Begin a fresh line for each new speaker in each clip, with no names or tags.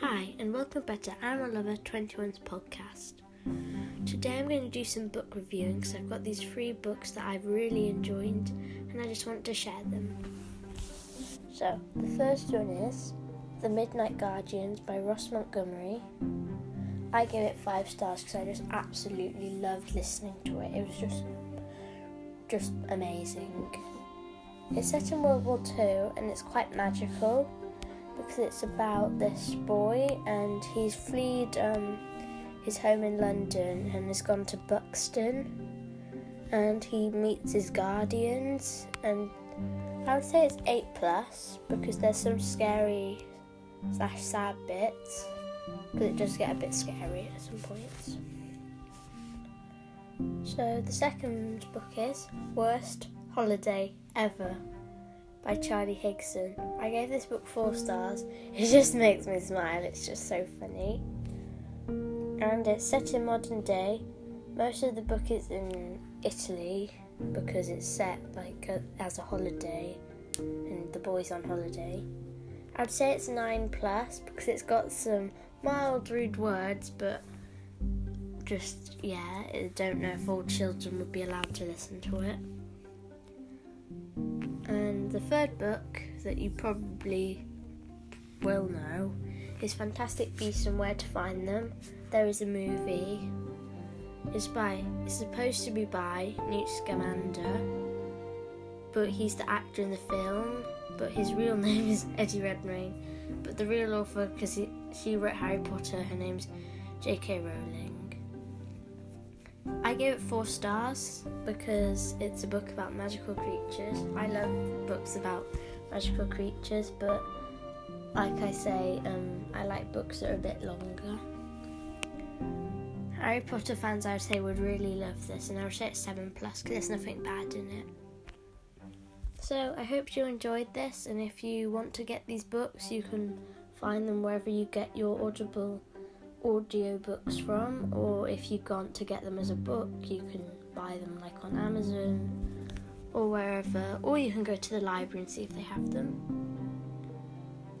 Hi, and welcome back to I'm a Lover 21's podcast. Today I'm going to do some book reviewing, because I've got these three books that I've really enjoyed, and I just want to share them. So, the first one is The Midnight Guardians by Ross Montgomery. I gave it five stars because I just absolutely loved listening to it. It was just, just amazing. It's set in World War II and it's quite magical because it's about this boy and he's fled um, his home in London and has gone to Buxton and he meets his guardians and I would say it's 8 plus because there's some scary slash sad bits because it does get a bit scary at some points. So the second book is Worst Holiday Ever by Charlie Higson. I gave this book four stars. It just makes me smile. It's just so funny. And it's set in modern day. Most of the book is in Italy because it's set like a, as a holiday and the boy's on holiday. I'd say it's 9 plus because it's got some mild rude words but just yeah, I don't know if all children would be allowed to listen to it. The third book that you probably will know is Fantastic Beasts and Where to Find Them. There is a movie. It's by it's supposed to be by Newt Scamander, but he's the actor in the film. But his real name is Eddie Redmayne. But the real author, because she wrote Harry Potter, her name's J.K. Rowling. I gave it four stars because it's a book about magical creatures. I love books about magical creatures, but like I say, um, I like books that are a bit longer. Harry Potter fans, I would say, would really love this, and I would say it's 7 plus because there's nothing bad in it. So I hope you enjoyed this, and if you want to get these books, you can find them wherever you get your Audible audiobooks from, or if you want to get them as a book, you can buy them like on Amazon or wherever, or you can go to the library and see if they have them.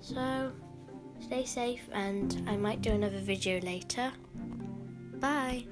So, stay safe, and I might do another video later. Bye!